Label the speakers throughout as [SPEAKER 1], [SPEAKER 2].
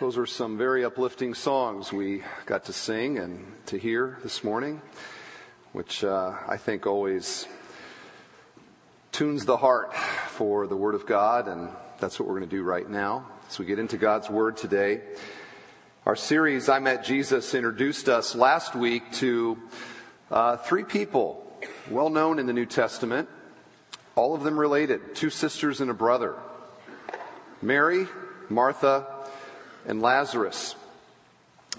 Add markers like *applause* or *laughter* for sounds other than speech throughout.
[SPEAKER 1] Those were some very uplifting songs we got to sing and to hear this morning, which uh, I think always tunes the heart for the Word of God, and that's what we're going to do right now as we get into God's Word today. Our series, I Met Jesus, introduced us last week to uh, three people well known in the New Testament, all of them related two sisters and a brother Mary, Martha, and Lazarus.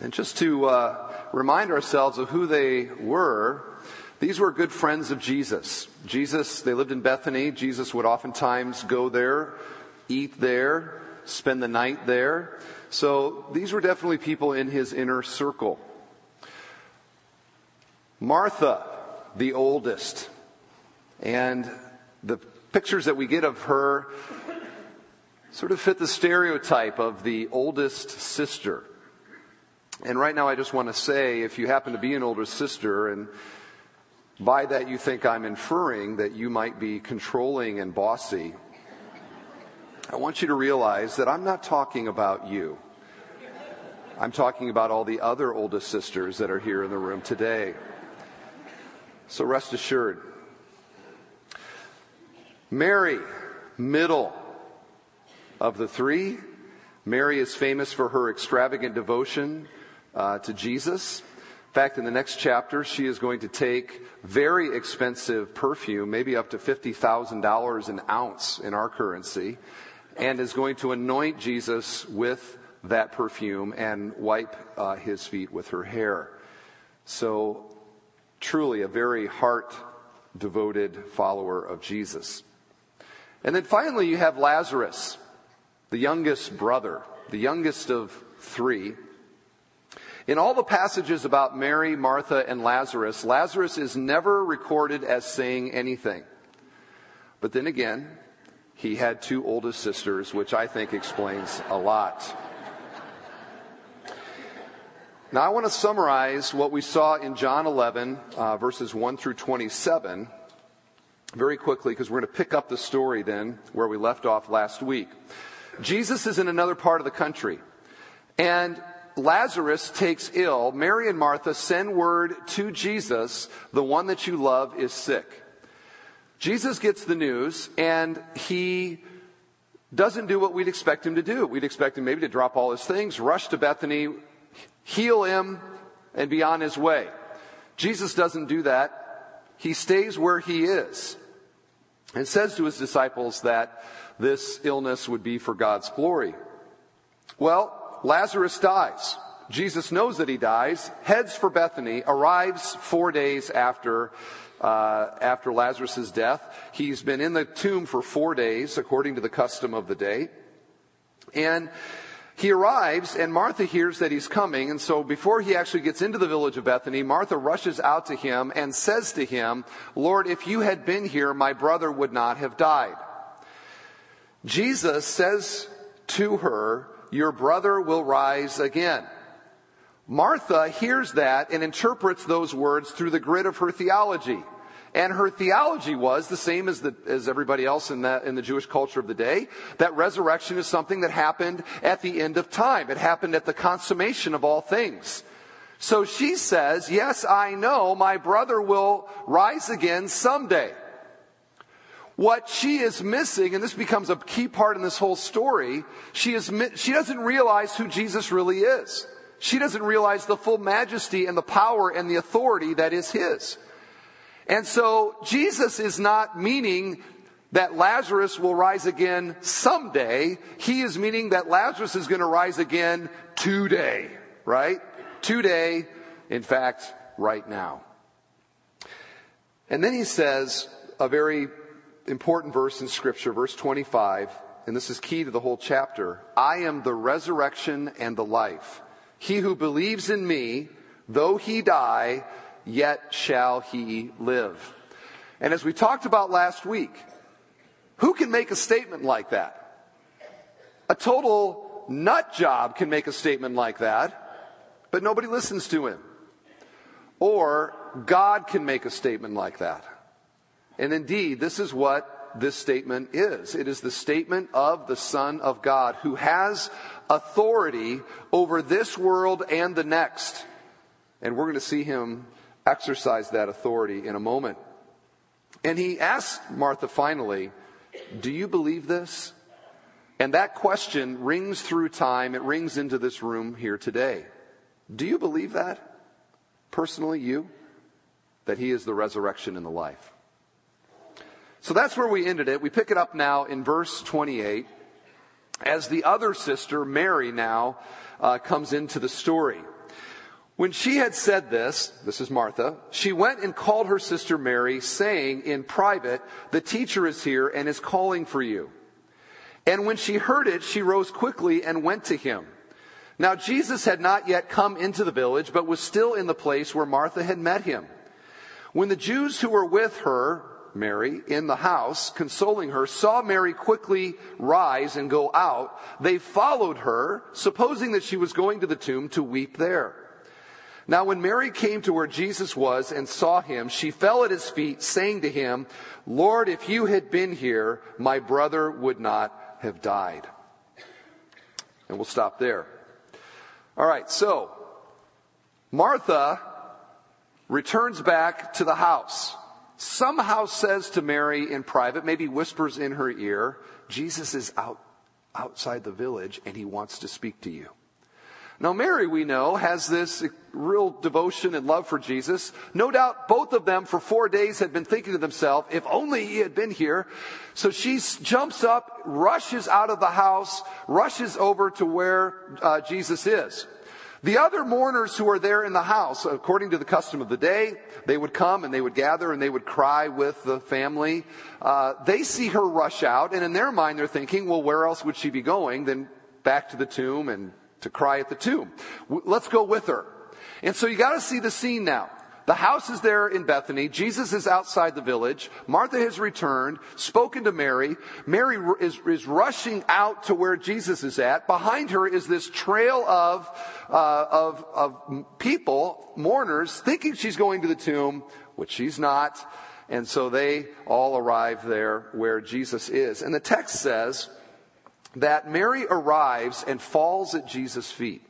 [SPEAKER 1] And just to uh, remind ourselves of who they were, these were good friends of Jesus. Jesus, they lived in Bethany. Jesus would oftentimes go there, eat there, spend the night there. So these were definitely people in his inner circle. Martha, the oldest, and the pictures that we get of her sort of fit the stereotype of the oldest sister. And right now, I just want to say if you happen to be an older sister, and by that you think I'm inferring that you might be controlling and bossy, I want you to realize that I'm not talking about you. I'm talking about all the other oldest sisters that are here in the room today. So rest assured. Mary, middle of the three, Mary is famous for her extravagant devotion uh, to Jesus. In fact, in the next chapter, she is going to take very expensive perfume, maybe up to $50,000 an ounce in our currency, and is going to anoint Jesus with that perfume and wipe uh, his feet with her hair. So, truly a very heart devoted follower of Jesus. And then finally, you have Lazarus the youngest brother, the youngest of three. In all the passages about Mary, Martha, and Lazarus, Lazarus is never recorded as saying anything. But then again, he had two oldest sisters, which I think explains a lot. Now, I want to summarize what we saw in John 11, uh, verses 1 through 27, very quickly, because we're going to pick up the story then where we left off last week. Jesus is in another part of the country. And Lazarus takes ill. Mary and Martha send word to Jesus, the one that you love is sick. Jesus gets the news and he doesn't do what we'd expect him to do. We'd expect him maybe to drop all his things, rush to Bethany, heal him, and be on his way. Jesus doesn't do that. He stays where he is and says to his disciples that this illness would be for God's glory. Well, Lazarus dies. Jesus knows that he dies, heads for Bethany, arrives four days after uh, after Lazarus' death. He's been in the tomb for four days, according to the custom of the day. And he arrives, and Martha hears that he's coming. And so before he actually gets into the village of Bethany, Martha rushes out to him and says to him, Lord, if you had been here, my brother would not have died. Jesus says to her, Your brother will rise again. Martha hears that and interprets those words through the grid of her theology. And her theology was the same as, the, as everybody else in the, in the Jewish culture of the day, that resurrection is something that happened at the end of time. It happened at the consummation of all things. So she says, yes, I know my brother will rise again someday. What she is missing, and this becomes a key part in this whole story, she, is, she doesn't realize who Jesus really is. She doesn't realize the full majesty and the power and the authority that is his. And so Jesus is not meaning that Lazarus will rise again someday. He is meaning that Lazarus is going to rise again today, right? Today, in fact, right now. And then he says a very important verse in Scripture, verse 25, and this is key to the whole chapter I am the resurrection and the life. He who believes in me, though he die, yet shall he live. And as we talked about last week, who can make a statement like that? A total nut job can make a statement like that, but nobody listens to him. Or God can make a statement like that. And indeed, this is what this statement is. It is the statement of the Son of God who has authority over this world and the next. And we're going to see him exercise that authority in a moment. And he asked Martha finally, Do you believe this? And that question rings through time. It rings into this room here today. Do you believe that? Personally, you? That he is the resurrection and the life. So that's where we ended it. We pick it up now in verse 28 as the other sister, Mary, now uh, comes into the story. When she had said this, this is Martha, she went and called her sister Mary, saying in private, The teacher is here and is calling for you. And when she heard it, she rose quickly and went to him. Now Jesus had not yet come into the village, but was still in the place where Martha had met him. When the Jews who were with her, Mary, in the house, consoling her, saw Mary quickly rise and go out, they followed her, supposing that she was going to the tomb to weep there. Now, when Mary came to where Jesus was and saw him, she fell at his feet, saying to him, Lord, if you had been here, my brother would not have died. And we'll stop there. All right, so Martha returns back to the house. Somehow says to Mary in private, maybe whispers in her ear, Jesus is out outside the village and he wants to speak to you. Now, Mary, we know, has this real devotion and love for Jesus. No doubt both of them for four days had been thinking to themselves, if only he had been here. So she jumps up, rushes out of the house, rushes over to where uh, Jesus is. The other mourners who are there in the house, according to the custom of the day, they would come and they would gather and they would cry with the family. Uh, they see her rush out, and in their mind, they're thinking, well, where else would she be going than back to the tomb and to cry at the tomb. Let's go with her. And so you got to see the scene now. The house is there in Bethany. Jesus is outside the village. Martha has returned, spoken to Mary. Mary is, is rushing out to where Jesus is at. Behind her is this trail of, uh, of, of people, mourners, thinking she's going to the tomb, which she's not. And so they all arrive there where Jesus is. And the text says, that Mary arrives and falls at Jesus' feet.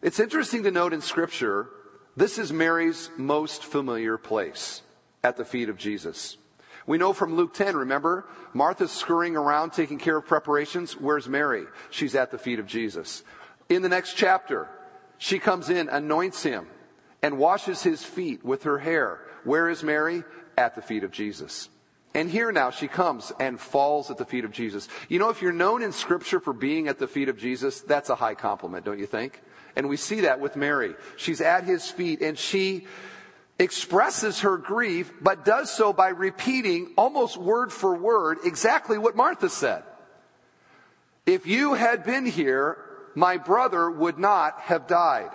[SPEAKER 1] It's interesting to note in Scripture, this is Mary's most familiar place at the feet of Jesus. We know from Luke 10, remember? Martha's scurrying around taking care of preparations. Where's Mary? She's at the feet of Jesus. In the next chapter, she comes in, anoints him, and washes his feet with her hair. Where is Mary? At the feet of Jesus. And here now she comes and falls at the feet of Jesus. You know, if you're known in scripture for being at the feet of Jesus, that's a high compliment, don't you think? And we see that with Mary. She's at his feet and she expresses her grief, but does so by repeating almost word for word exactly what Martha said. If you had been here, my brother would not have died.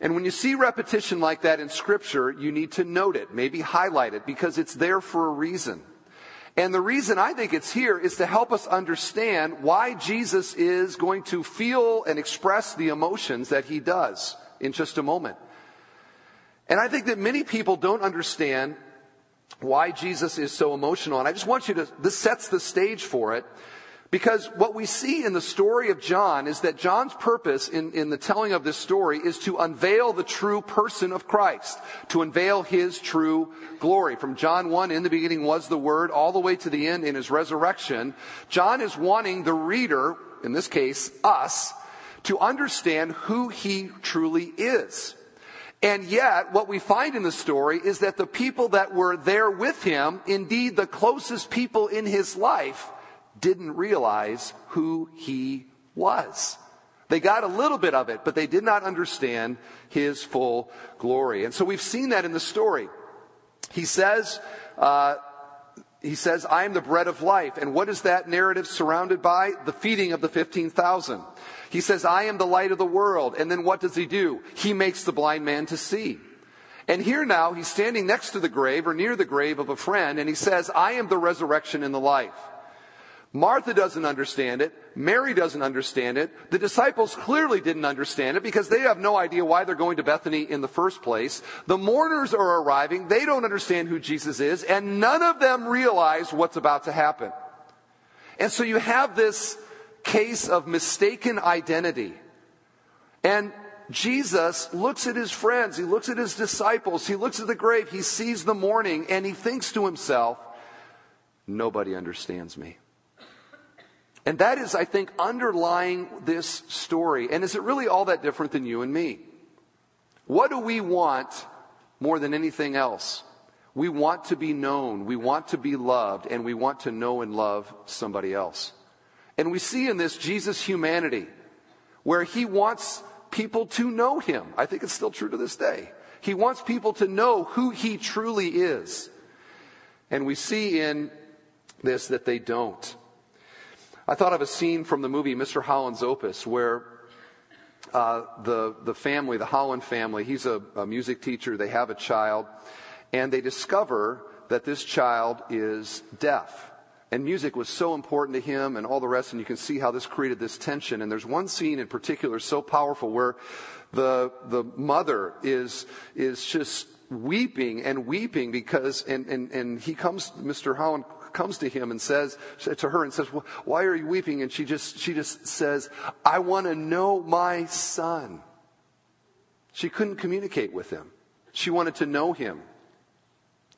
[SPEAKER 1] And when you see repetition like that in scripture, you need to note it, maybe highlight it, because it's there for a reason. And the reason I think it's here is to help us understand why Jesus is going to feel and express the emotions that he does in just a moment. And I think that many people don't understand why Jesus is so emotional. And I just want you to, this sets the stage for it. Because what we see in the story of John is that John's purpose in, in the telling of this story is to unveil the true person of Christ, to unveil his true glory. From John 1, in the beginning was the Word, all the way to the end in his resurrection, John is wanting the reader, in this case, us, to understand who he truly is. And yet, what we find in the story is that the people that were there with him, indeed the closest people in his life, didn't realize who he was. They got a little bit of it, but they did not understand his full glory. And so we've seen that in the story. He says, uh, he says, I am the bread of life. And what is that narrative surrounded by? The feeding of the 15,000. He says, I am the light of the world. And then what does he do? He makes the blind man to see. And here now, he's standing next to the grave or near the grave of a friend, and he says, I am the resurrection and the life. Martha doesn't understand it. Mary doesn't understand it. The disciples clearly didn't understand it because they have no idea why they're going to Bethany in the first place. The mourners are arriving. They don't understand who Jesus is and none of them realize what's about to happen. And so you have this case of mistaken identity. And Jesus looks at his friends, he looks at his disciples, he looks at the grave, he sees the mourning, and he thinks to himself, nobody understands me. And that is, I think, underlying this story. And is it really all that different than you and me? What do we want more than anything else? We want to be known, we want to be loved, and we want to know and love somebody else. And we see in this Jesus' humanity, where he wants people to know him. I think it's still true to this day. He wants people to know who he truly is. And we see in this that they don't. I thought of a scene from the movie Mr. Holland's Opus where uh, the, the family, the Holland family, he's a, a music teacher, they have a child, and they discover that this child is deaf. And music was so important to him and all the rest, and you can see how this created this tension. And there's one scene in particular so powerful where the, the mother is, is just weeping and weeping because, and, and, and he comes, Mr. Holland comes to him and says to her and says, why are you weeping? And she just, she just says, I want to know my son. She couldn't communicate with him. She wanted to know him.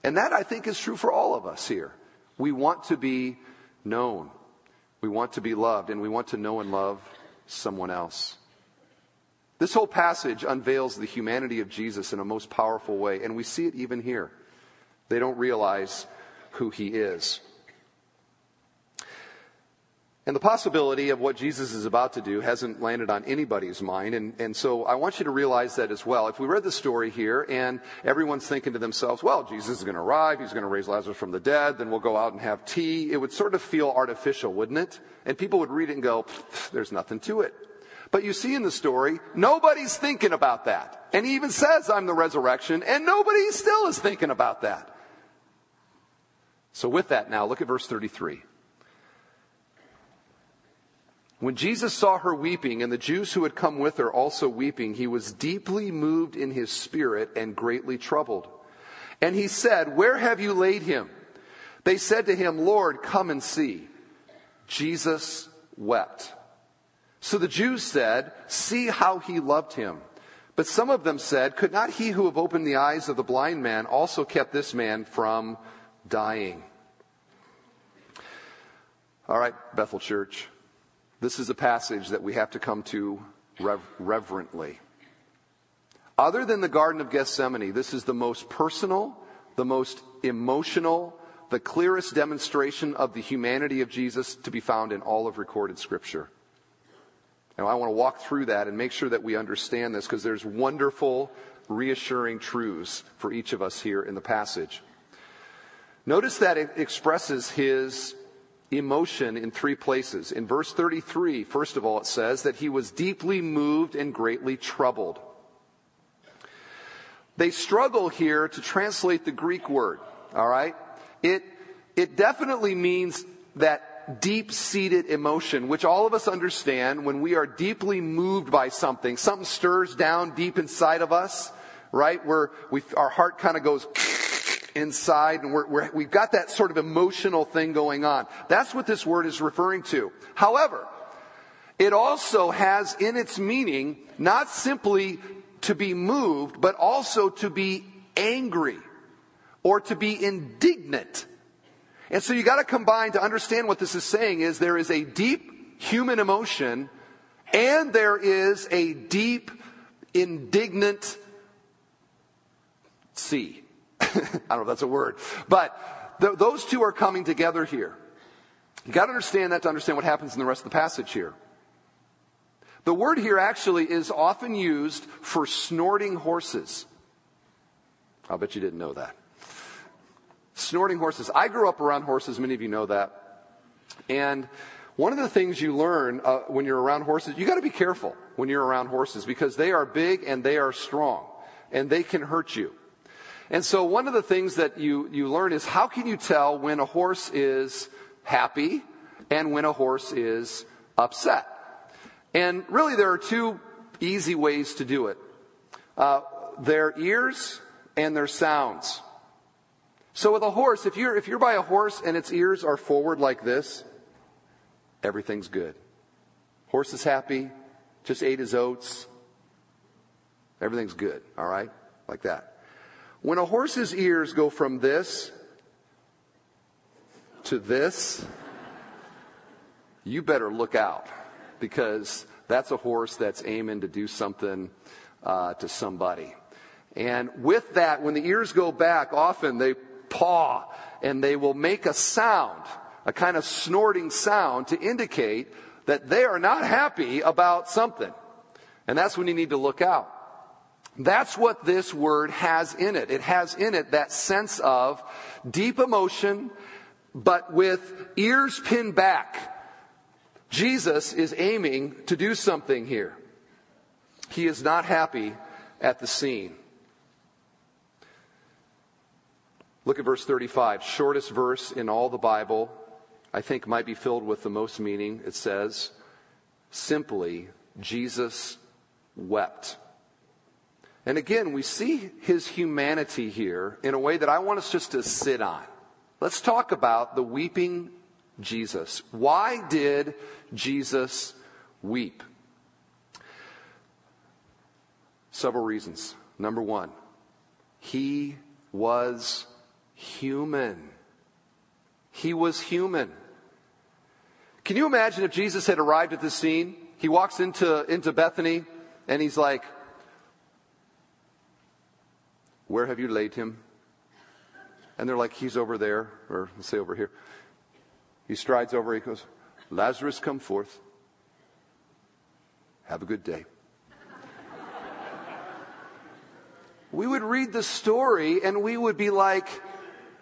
[SPEAKER 1] And that I think is true for all of us here. We want to be known. We want to be loved and we want to know and love someone else. This whole passage unveils the humanity of Jesus in a most powerful way, and we see it even here. They don't realize who he is. And the possibility of what Jesus is about to do hasn't landed on anybody's mind. And, and so I want you to realize that as well. If we read the story here and everyone's thinking to themselves, well, Jesus is going to arrive, he's going to raise Lazarus from the dead, then we'll go out and have tea, it would sort of feel artificial, wouldn't it? And people would read it and go, there's nothing to it. But you see in the story, nobody's thinking about that. And he even says, I'm the resurrection, and nobody still is thinking about that. So, with that, now look at verse 33. When Jesus saw her weeping, and the Jews who had come with her also weeping, he was deeply moved in his spirit and greatly troubled. And he said, Where have you laid him? They said to him, Lord, come and see. Jesus wept. So the Jews said, See how he loved him. But some of them said, Could not he who have opened the eyes of the blind man also kept this man from dying. All right, Bethel Church. This is a passage that we have to come to rev- reverently. Other than the Garden of Gethsemane, this is the most personal, the most emotional, the clearest demonstration of the humanity of Jesus to be found in all of recorded Scripture. And I want to walk through that and make sure that we understand this because there's wonderful, reassuring truths for each of us here in the passage. Notice that it expresses his emotion in three places. In verse 33, first of all, it says that he was deeply moved and greatly troubled. They struggle here to translate the Greek word, all right? It, it definitely means that deep seated emotion, which all of us understand when we are deeply moved by something. Something stirs down deep inside of us, right? Where we, our heart kind of goes, inside and we're, we have got that sort of emotional thing going on. That's what this word is referring to. However, it also has in its meaning not simply to be moved, but also to be angry or to be indignant. And so you got to combine to understand what this is saying is there is a deep human emotion and there is a deep indignant sea. *coughs* I don't know if that's a word. But th- those two are coming together here. You got to understand that to understand what happens in the rest of the passage here. The word here actually is often used for snorting horses. I'll bet you didn't know that. Snorting horses. I grew up around horses, many of you know that. And one of the things you learn uh, when you're around horses, you got to be careful when you're around horses because they are big and they are strong and they can hurt you. And so one of the things that you, you learn is how can you tell when a horse is happy and when a horse is upset. And really, there are two easy ways to do it uh, their ears and their sounds. So with a horse, if you're, if you're by a horse and its ears are forward like this, everything's good. Horse is happy, just ate his oats. Everything's good, all right? Like that. When a horse's ears go from this to this, you better look out because that's a horse that's aiming to do something uh, to somebody. And with that, when the ears go back, often they paw and they will make a sound, a kind of snorting sound to indicate that they are not happy about something. And that's when you need to look out. That's what this word has in it. It has in it that sense of deep emotion, but with ears pinned back. Jesus is aiming to do something here. He is not happy at the scene. Look at verse 35, shortest verse in all the Bible. I think might be filled with the most meaning. It says, simply, Jesus wept. And again, we see his humanity here in a way that I want us just to sit on. Let's talk about the weeping Jesus. Why did Jesus weep? Several reasons. Number one, he was human. He was human. Can you imagine if Jesus had arrived at this scene? He walks into, into Bethany and he's like, Where have you laid him? And they're like, He's over there, or let's say over here. He strides over, he goes, Lazarus, come forth. Have a good day. *laughs* we would read the story and we would be like,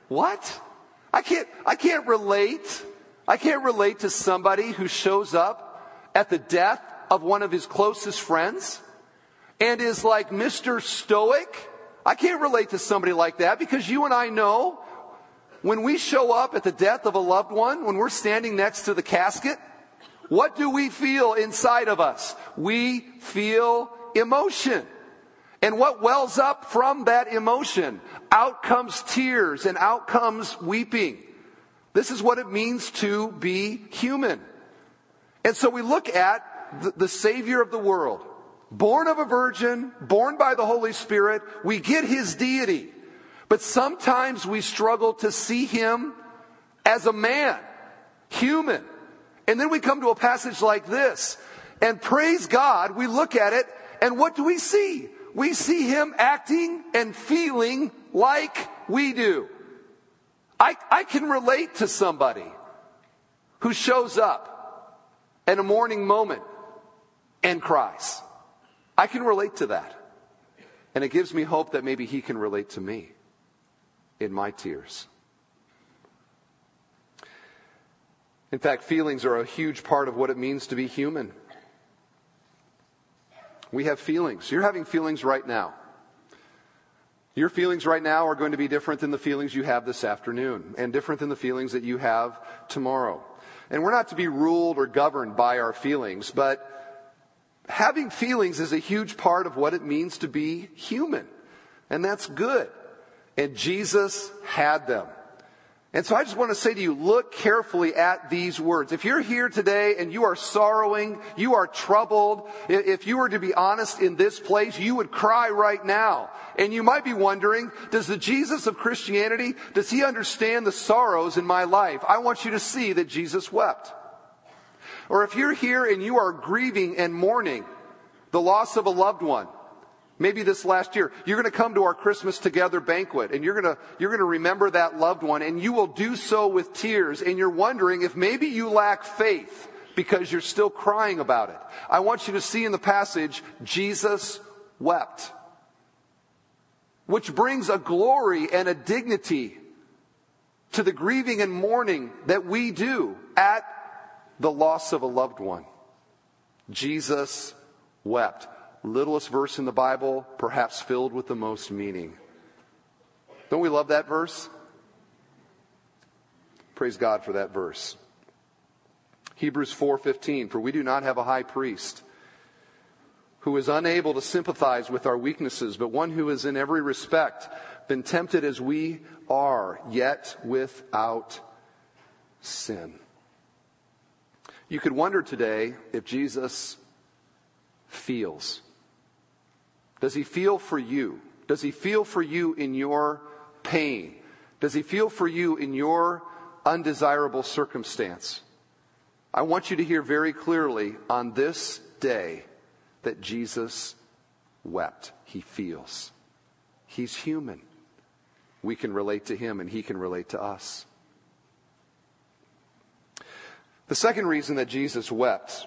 [SPEAKER 1] what? I can't, I can't relate. I can't relate to somebody who shows up at the death of one of his closest friends and is like Mr. Stoic. I can't relate to somebody like that because you and I know when we show up at the death of a loved one, when we're standing next to the casket, what do we feel inside of us? We feel emotion. And what wells up from that emotion? Out comes tears and out comes weeping. This is what it means to be human. And so we look at the, the Savior of the world, born of a virgin, born by the Holy Spirit. We get his deity. But sometimes we struggle to see him as a man, human. And then we come to a passage like this, and praise God, we look at it, and what do we see? We see him acting and feeling like we do. I, I can relate to somebody who shows up in a mourning moment and cries. I can relate to that. And it gives me hope that maybe he can relate to me in my tears. In fact, feelings are a huge part of what it means to be human. We have feelings. You're having feelings right now. Your feelings right now are going to be different than the feelings you have this afternoon, and different than the feelings that you have tomorrow. And we're not to be ruled or governed by our feelings, but having feelings is a huge part of what it means to be human. And that's good. And Jesus had them. And so I just want to say to you, look carefully at these words. If you're here today and you are sorrowing, you are troubled, if you were to be honest in this place, you would cry right now. And you might be wondering, does the Jesus of Christianity, does he understand the sorrows in my life? I want you to see that Jesus wept. Or if you're here and you are grieving and mourning the loss of a loved one, Maybe this last year, you're going to come to our Christmas together banquet and you're going to, you're going to remember that loved one and you will do so with tears and you're wondering if maybe you lack faith because you're still crying about it. I want you to see in the passage, Jesus wept. Which brings a glory and a dignity to the grieving and mourning that we do at the loss of a loved one. Jesus wept littlest verse in the Bible, perhaps filled with the most meaning. Don't we love that verse? Praise God for that verse. Hebrews 4:15 For we do not have a high priest who is unable to sympathize with our weaknesses, but one who is in every respect been tempted as we are, yet without sin. You could wonder today if Jesus feels. Does he feel for you? Does he feel for you in your pain? Does he feel for you in your undesirable circumstance? I want you to hear very clearly on this day that Jesus wept. He feels. He's human. We can relate to him and he can relate to us. The second reason that Jesus wept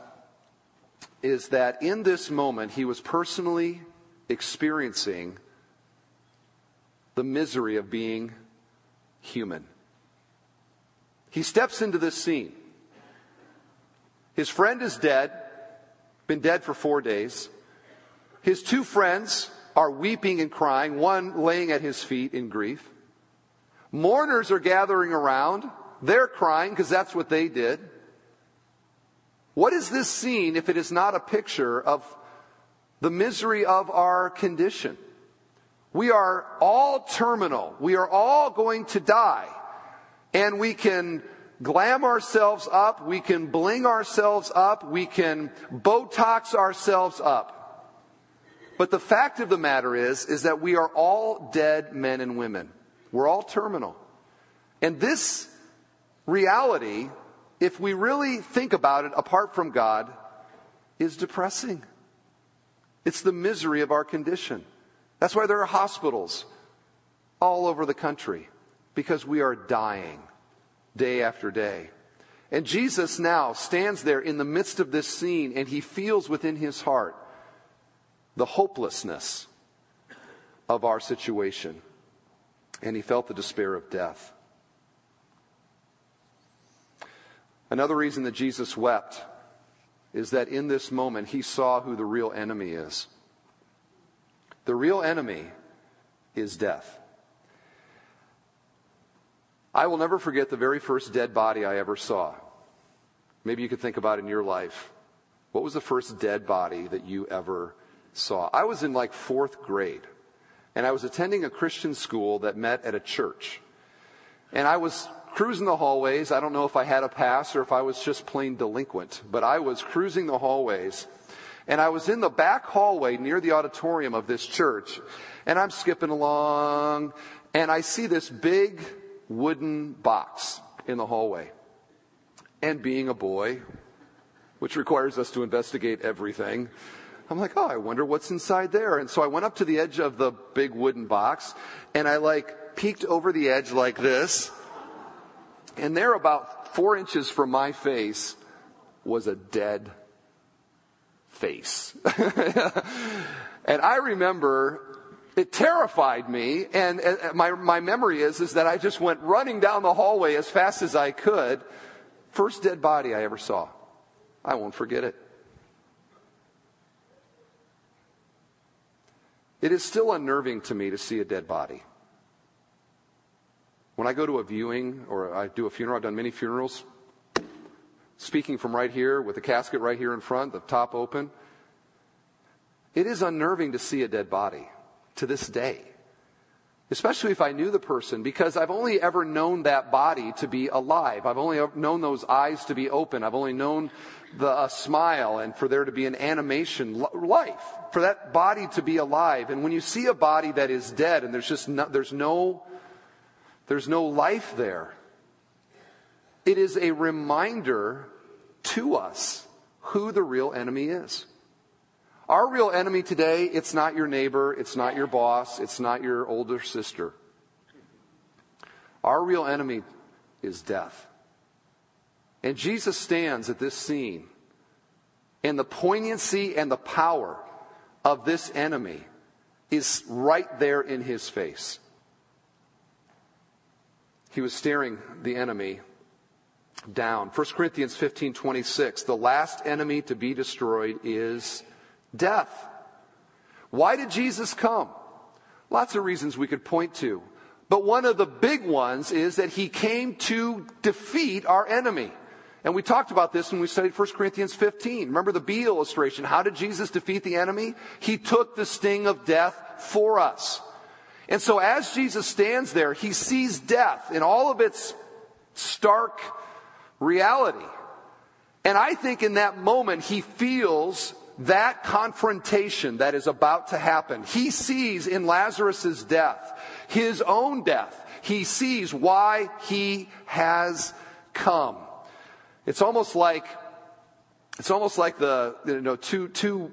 [SPEAKER 1] is that in this moment he was personally experiencing the misery of being human. He steps into this scene. His friend is dead, been dead for four days. His two friends are weeping and crying, one laying at his feet in grief. Mourners are gathering around. They're crying because that's what they did. What is this scene if it is not a picture of the misery of our condition? We are all terminal. We are all going to die. And we can glam ourselves up. We can bling ourselves up. We can Botox ourselves up. But the fact of the matter is, is that we are all dead men and women. We're all terminal. And this reality if we really think about it apart from God, is depressing. It's the misery of our condition. That's why there are hospitals all over the country, because we are dying day after day. And Jesus now stands there in the midst of this scene and he feels within his heart the hopelessness of our situation. And he felt the despair of death. Another reason that Jesus wept is that in this moment he saw who the real enemy is. The real enemy is death. I will never forget the very first dead body I ever saw. Maybe you could think about in your life. What was the first dead body that you ever saw? I was in like fourth grade, and I was attending a Christian school that met at a church. And I was cruising the hallways. I don't know if I had a pass or if I was just plain delinquent, but I was cruising the hallways. And I was in the back hallway near the auditorium of this church. And I'm skipping along. And I see this big wooden box in the hallway. And being a boy, which requires us to investigate everything, I'm like, oh, I wonder what's inside there. And so I went up to the edge of the big wooden box and I like peeked over the edge like this and there, about four inches from my face, was a dead face. *laughs* and I remember it terrified me, and my, my memory is, is that I just went running down the hallway as fast as I could. First dead body I ever saw. I won't forget it. It is still unnerving to me to see a dead body. When I go to a viewing or I do a funeral, I've done many funerals, speaking from right here with the casket right here in front, the top open. It is unnerving to see a dead body to this day. Especially if I knew the person, because I've only ever known that body to be alive. I've only known those eyes to be open. I've only known the smile and for there to be an animation, life, for that body to be alive. And when you see a body that is dead and there's just no, there's no there's no life there. It is a reminder to us who the real enemy is. Our real enemy today, it's not your neighbor, it's not your boss, it's not your older sister. Our real enemy is death. And Jesus stands at this scene, and the poignancy and the power of this enemy is right there in his face. He was staring the enemy down. 1 Corinthians 15 26, the last enemy to be destroyed is death. Why did Jesus come? Lots of reasons we could point to. But one of the big ones is that he came to defeat our enemy. And we talked about this when we studied 1 Corinthians 15. Remember the bee illustration. How did Jesus defeat the enemy? He took the sting of death for us. And so as Jesus stands there, he sees death in all of its stark reality. And I think in that moment, he feels that confrontation that is about to happen. He sees in Lazarus' death, his own death. He sees why he has come. It's almost like it's almost like the you know two two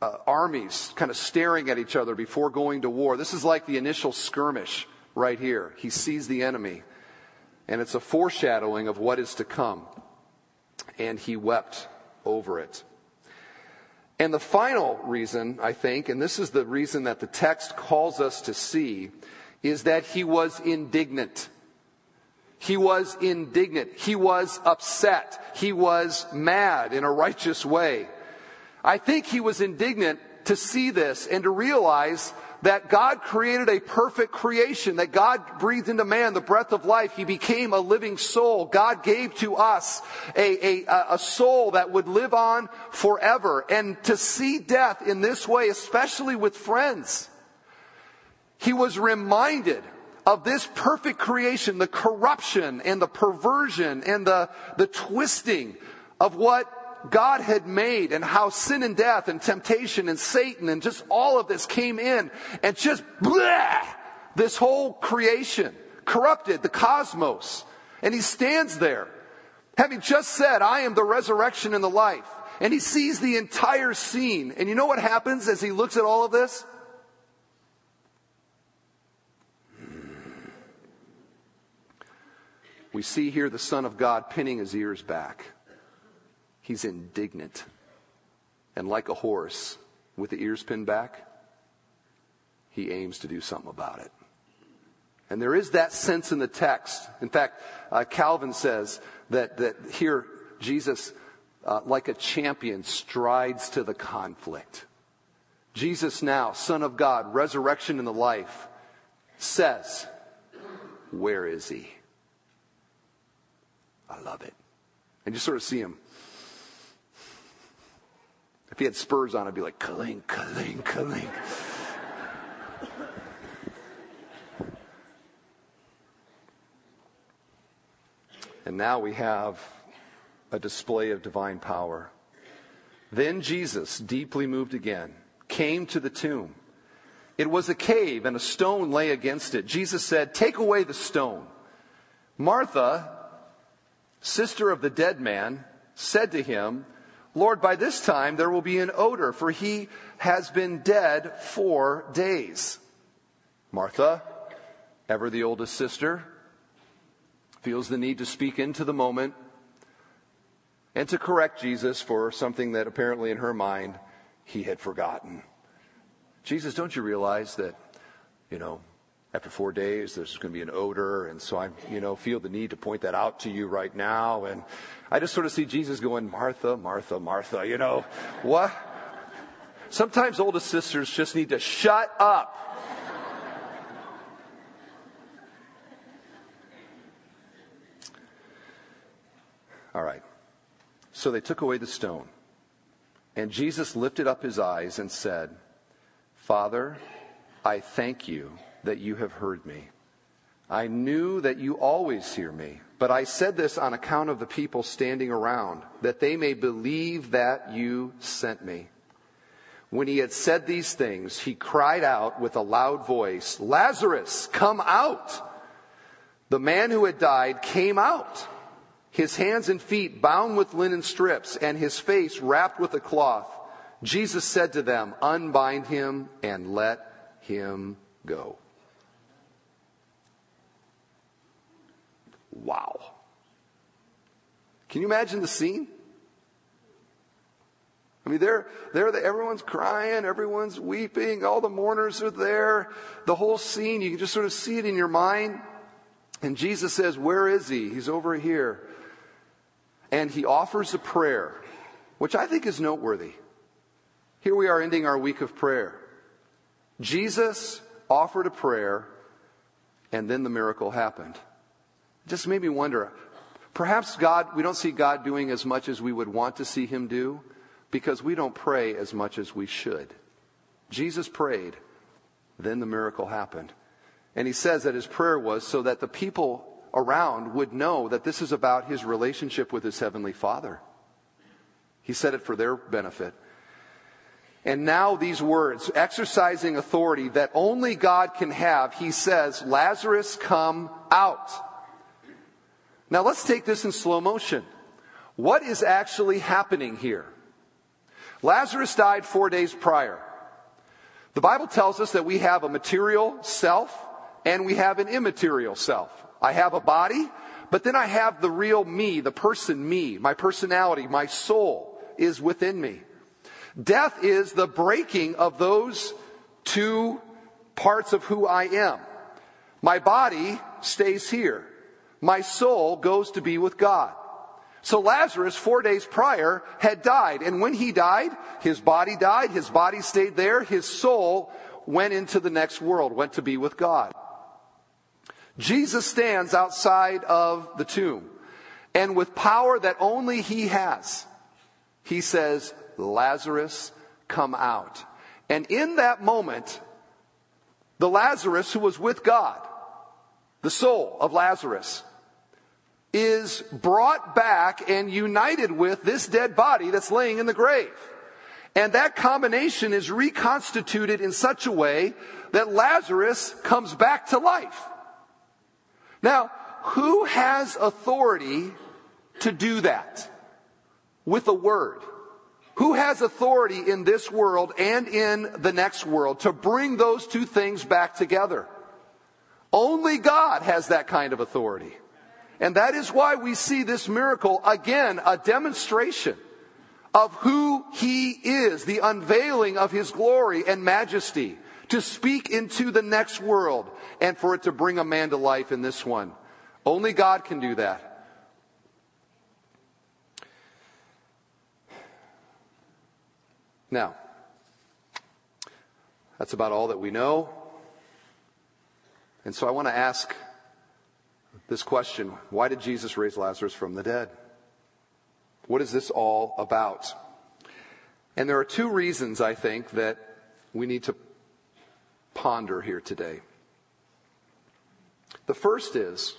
[SPEAKER 1] uh, armies kind of staring at each other before going to war. This is like the initial skirmish right here. He sees the enemy, and it's a foreshadowing of what is to come. And he wept over it. And the final reason, I think, and this is the reason that the text calls us to see, is that he was indignant. He was indignant. He was upset. He was mad in a righteous way. I think he was indignant to see this and to realize that God created a perfect creation, that God breathed into man the breath of life. He became a living soul. God gave to us a, a, a soul that would live on forever. And to see death in this way, especially with friends, he was reminded of this perfect creation, the corruption and the perversion and the, the twisting of what God had made and how sin and death and temptation and Satan and just all of this came in and just blah, this whole creation corrupted the cosmos. And he stands there having just said, I am the resurrection and the life. And he sees the entire scene. And you know what happens as he looks at all of this? We see here the Son of God pinning his ears back. He's indignant. And like a horse with the ears pinned back, he aims to do something about it. And there is that sense in the text. In fact, uh, Calvin says that, that here Jesus, uh, like a champion, strides to the conflict. Jesus now, Son of God, resurrection in the life, says, Where is he? I love it. And you sort of see him. If he had spurs on, I'd be like, clink, clink, clink. and now we have a display of divine power. Then Jesus, deeply moved again, came to the tomb. It was a cave, and a stone lay against it. Jesus said, Take away the stone. Martha, sister of the dead man, said to him, Lord, by this time there will be an odor, for he has been dead four days. Martha, ever the oldest sister, feels the need to speak into the moment and to correct Jesus for something that apparently in her mind he had forgotten. Jesus, don't you realize that, you know, after four days, there's going to be an odor. And so I, you know, feel the need to point that out to you right now. And I just sort of see Jesus going, Martha, Martha, Martha, you know, what? Sometimes oldest sisters just need to shut up. All right. So they took away the stone. And Jesus lifted up his eyes and said, Father, I thank you that you have heard me. I knew that you always hear me, but I said this on account of the people standing around, that they may believe that you sent me. When he had said these things, he cried out with a loud voice, Lazarus, come out! The man who had died came out, his hands and feet bound with linen strips, and his face wrapped with a cloth. Jesus said to them, Unbind him and let him go. Wow. Can you imagine the scene? I mean, they're, they're the, everyone's crying, everyone's weeping, all the mourners are there. The whole scene, you can just sort of see it in your mind. And Jesus says, Where is he? He's over here. And he offers a prayer, which I think is noteworthy. Here we are ending our week of prayer. Jesus offered a prayer, and then the miracle happened just made me wonder Perhaps God, we don't see God doing as much as we would want to see him do because we don't pray as much as we should. Jesus prayed, then the miracle happened. And he says that his prayer was so that the people around would know that this is about his relationship with his heavenly Father. He said it for their benefit. And now these words, exercising authority that only God can have, he says, Lazarus, come out. Now let's take this in slow motion. What is actually happening here? Lazarus died four days prior. The Bible tells us that we have a material self and we have an immaterial self. I have a body, but then I have the real me, the person me, my personality, my soul is within me. Death is the breaking of those two parts of who I am. My body stays here. My soul goes to be with God. So Lazarus, four days prior, had died. And when he died, his body died, his body stayed there, his soul went into the next world, went to be with God. Jesus stands outside of the tomb. And with power that only he has, he says, Lazarus, come out. And in that moment, the Lazarus who was with God, the soul of Lazarus, is brought back and united with this dead body that's laying in the grave. And that combination is reconstituted in such a way that Lazarus comes back to life. Now, who has authority to do that? With a word. Who has authority in this world and in the next world to bring those two things back together? Only God has that kind of authority. And that is why we see this miracle again, a demonstration of who he is, the unveiling of his glory and majesty to speak into the next world and for it to bring a man to life in this one. Only God can do that. Now, that's about all that we know. And so I want to ask this question Why did Jesus raise Lazarus from the dead? What is this all about? And there are two reasons, I think, that we need to ponder here today. The first is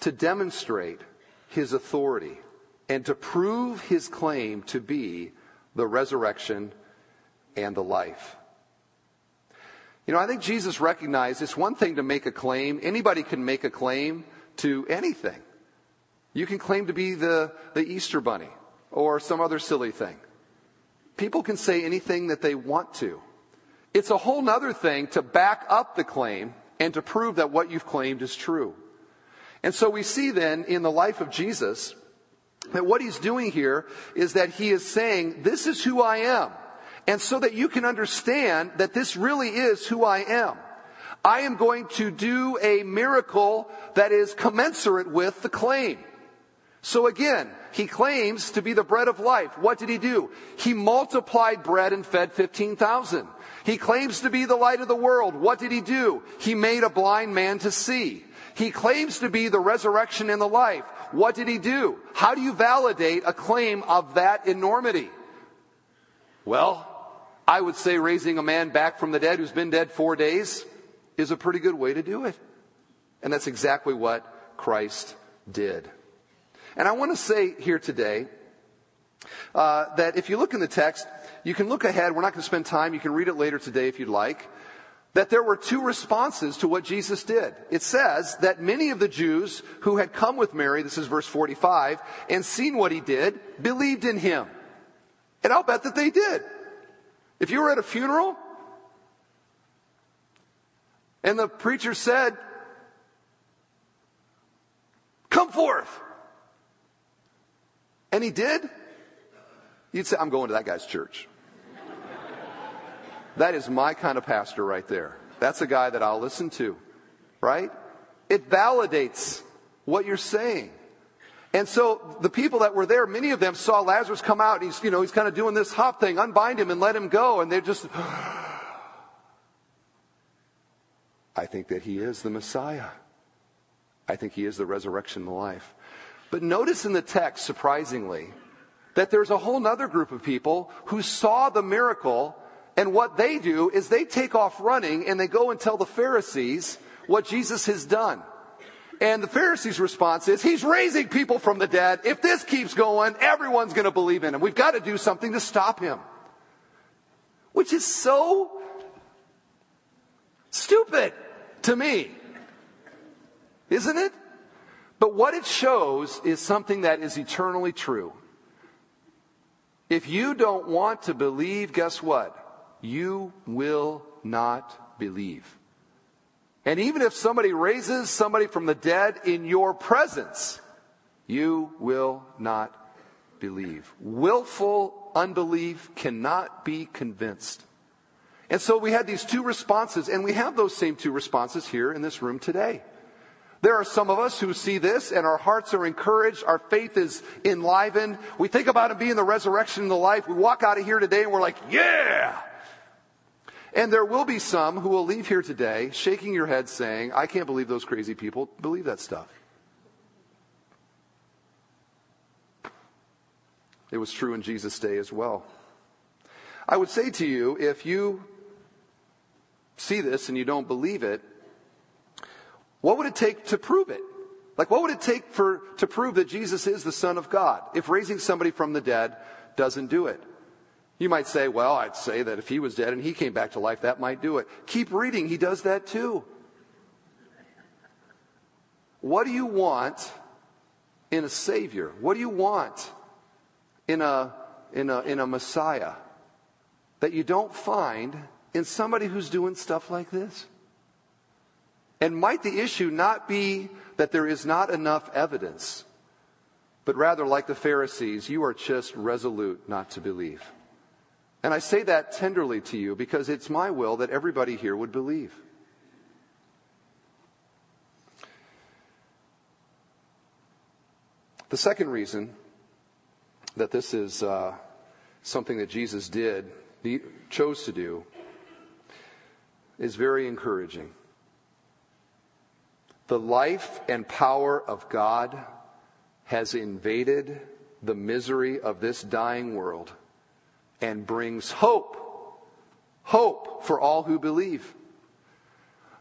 [SPEAKER 1] to demonstrate his authority and to prove his claim to be the resurrection and the life. You know, I think Jesus recognized it's one thing to make a claim. Anybody can make a claim to anything. You can claim to be the, the Easter bunny or some other silly thing. People can say anything that they want to. It's a whole nother thing to back up the claim and to prove that what you've claimed is true. And so we see then in the life of Jesus that what he's doing here is that he is saying, this is who I am. And so that you can understand that this really is who I am. I am going to do a miracle that is commensurate with the claim. So again, he claims to be the bread of life. What did he do? He multiplied bread and fed 15,000. He claims to be the light of the world. What did he do? He made a blind man to see. He claims to be the resurrection and the life. What did he do? How do you validate a claim of that enormity? Well, I would say raising a man back from the dead who's been dead four days is a pretty good way to do it. And that's exactly what Christ did. And I want to say here today uh, that if you look in the text, you can look ahead. We're not going to spend time. You can read it later today if you'd like. That there were two responses to what Jesus did. It says that many of the Jews who had come with Mary, this is verse 45, and seen what he did, believed in him. And I'll bet that they did. If you were at a funeral and the preacher said, Come forth. And he did, you'd say, I'm going to that guy's church. *laughs* That is my kind of pastor right there. That's a guy that I'll listen to, right? It validates what you're saying. And so the people that were there, many of them saw Lazarus come out. He's, you know, he's kind of doing this hop thing, unbind him and let him go. And they're just, *gasps* I think that he is the Messiah. I think he is the resurrection and the life. But notice in the text, surprisingly, that there's a whole other group of people who saw the miracle, and what they do is they take off running and they go and tell the Pharisees what Jesus has done. And the Pharisees' response is, He's raising people from the dead. If this keeps going, everyone's going to believe in him. We've got to do something to stop him. Which is so stupid to me. Isn't it? But what it shows is something that is eternally true. If you don't want to believe, guess what? You will not believe. And even if somebody raises somebody from the dead in your presence, you will not believe. Willful unbelief cannot be convinced. And so we had these two responses, and we have those same two responses here in this room today. There are some of us who see this and our hearts are encouraged. Our faith is enlivened. We think about it being the resurrection and the life. We walk out of here today and we're like, yeah! And there will be some who will leave here today shaking your head saying, I can't believe those crazy people believe that stuff. It was true in Jesus' day as well. I would say to you, if you see this and you don't believe it, what would it take to prove it? Like, what would it take for, to prove that Jesus is the Son of God if raising somebody from the dead doesn't do it? You might say, well, I'd say that if he was dead and he came back to life, that might do it. Keep reading. He does that too. What do you want in a Savior? What do you want in a, in a, in a Messiah that you don't find in somebody who's doing stuff like this? And might the issue not be that there is not enough evidence, but rather, like the Pharisees, you are just resolute not to believe? And I say that tenderly to you because it's my will that everybody here would believe. The second reason that this is uh, something that Jesus did, he chose to do, is very encouraging. The life and power of God has invaded the misery of this dying world and brings hope. Hope for all who believe.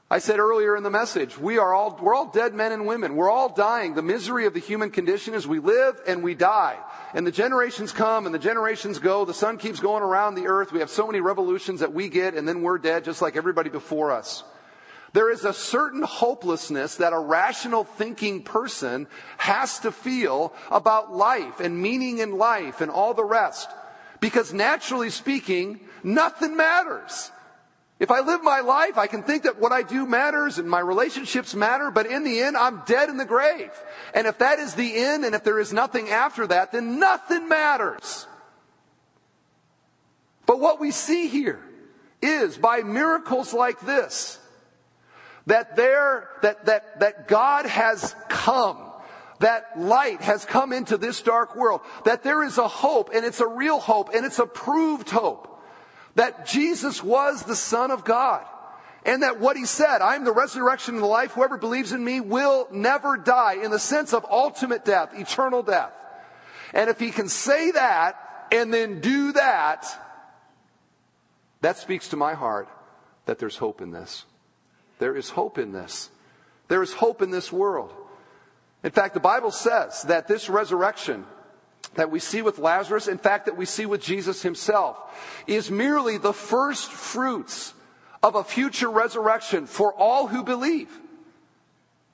[SPEAKER 1] I said earlier in the message, we are all, we're all dead men and women. We're all dying. The misery of the human condition is we live and we die. And the generations come and the generations go. The sun keeps going around the earth. We have so many revolutions that we get and then we're dead just like everybody before us. There is a certain hopelessness that a rational thinking person has to feel about life and meaning in life and all the rest. Because naturally speaking, nothing matters. If I live my life, I can think that what I do matters and my relationships matter, but in the end, I'm dead in the grave. And if that is the end and if there is nothing after that, then nothing matters. But what we see here is by miracles like this, that there, that, that, that God has come. That light has come into this dark world. That there is a hope and it's a real hope and it's a proved hope. That Jesus was the Son of God. And that what he said, I am the resurrection and the life. Whoever believes in me will never die in the sense of ultimate death, eternal death. And if he can say that and then do that, that speaks to my heart that there's hope in this. There is hope in this. There is hope in this world. In fact, the Bible says that this resurrection that we see with Lazarus, in fact, that we see with Jesus himself, is merely the first fruits of a future resurrection for all who believe.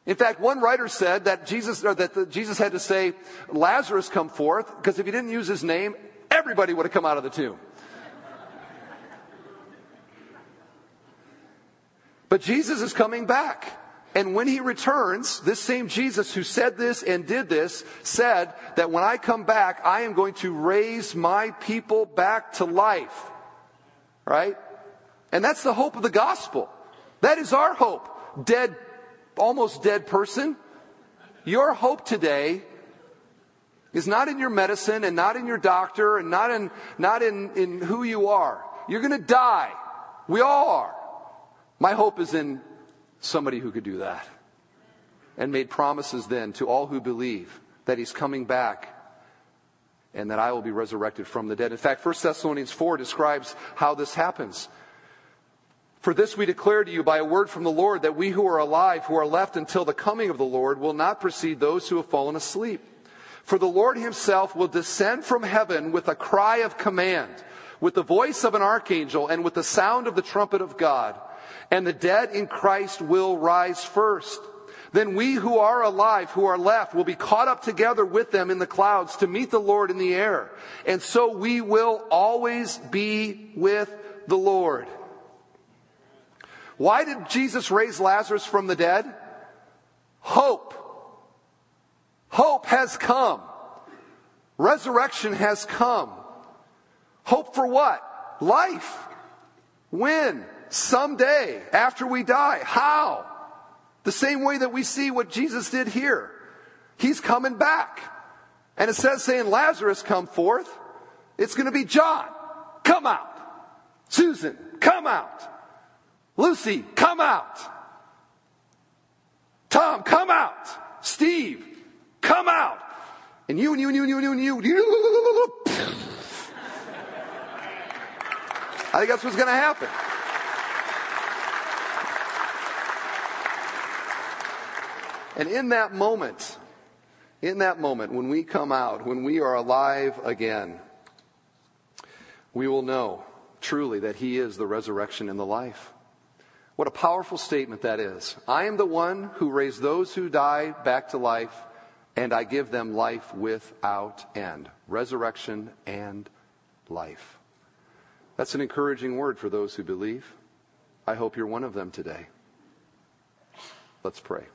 [SPEAKER 1] In fact, one writer said that Jesus, or that the, Jesus had to say, Lazarus come forth, because if he didn't use his name, everybody would have come out of the tomb. But Jesus is coming back. And when he returns, this same Jesus who said this and did this said that when I come back, I am going to raise my people back to life. Right? And that's the hope of the gospel. That is our hope. Dead, almost dead person. Your hope today is not in your medicine and not in your doctor and not in, not in, in who you are. You're going to die. We all are. My hope is in somebody who could do that and made promises then to all who believe that he's coming back and that I will be resurrected from the dead. In fact, 1 Thessalonians 4 describes how this happens. For this we declare to you by a word from the Lord that we who are alive, who are left until the coming of the Lord, will not precede those who have fallen asleep. For the Lord himself will descend from heaven with a cry of command, with the voice of an archangel, and with the sound of the trumpet of God. And the dead in Christ will rise first. Then we who are alive, who are left, will be caught up together with them in the clouds to meet the Lord in the air. And so we will always be with the Lord. Why did Jesus raise Lazarus from the dead? Hope. Hope has come. Resurrection has come. Hope for what? Life. When? Someday, after we die. How? The same way that we see what Jesus did here. He's coming back. And it says, saying, Lazarus, come forth. It's going to be John, come out. Susan, come out. Lucy, come out. Tom, come out. Steve, come out. And you and you and you and you and you and you. I think that's what's going to happen. And in that moment, in that moment, when we come out, when we are alive again, we will know truly that He is the resurrection and the life. What a powerful statement that is. I am the one who raised those who die back to life, and I give them life without end. Resurrection and life. That's an encouraging word for those who believe. I hope you're one of them today. Let's pray.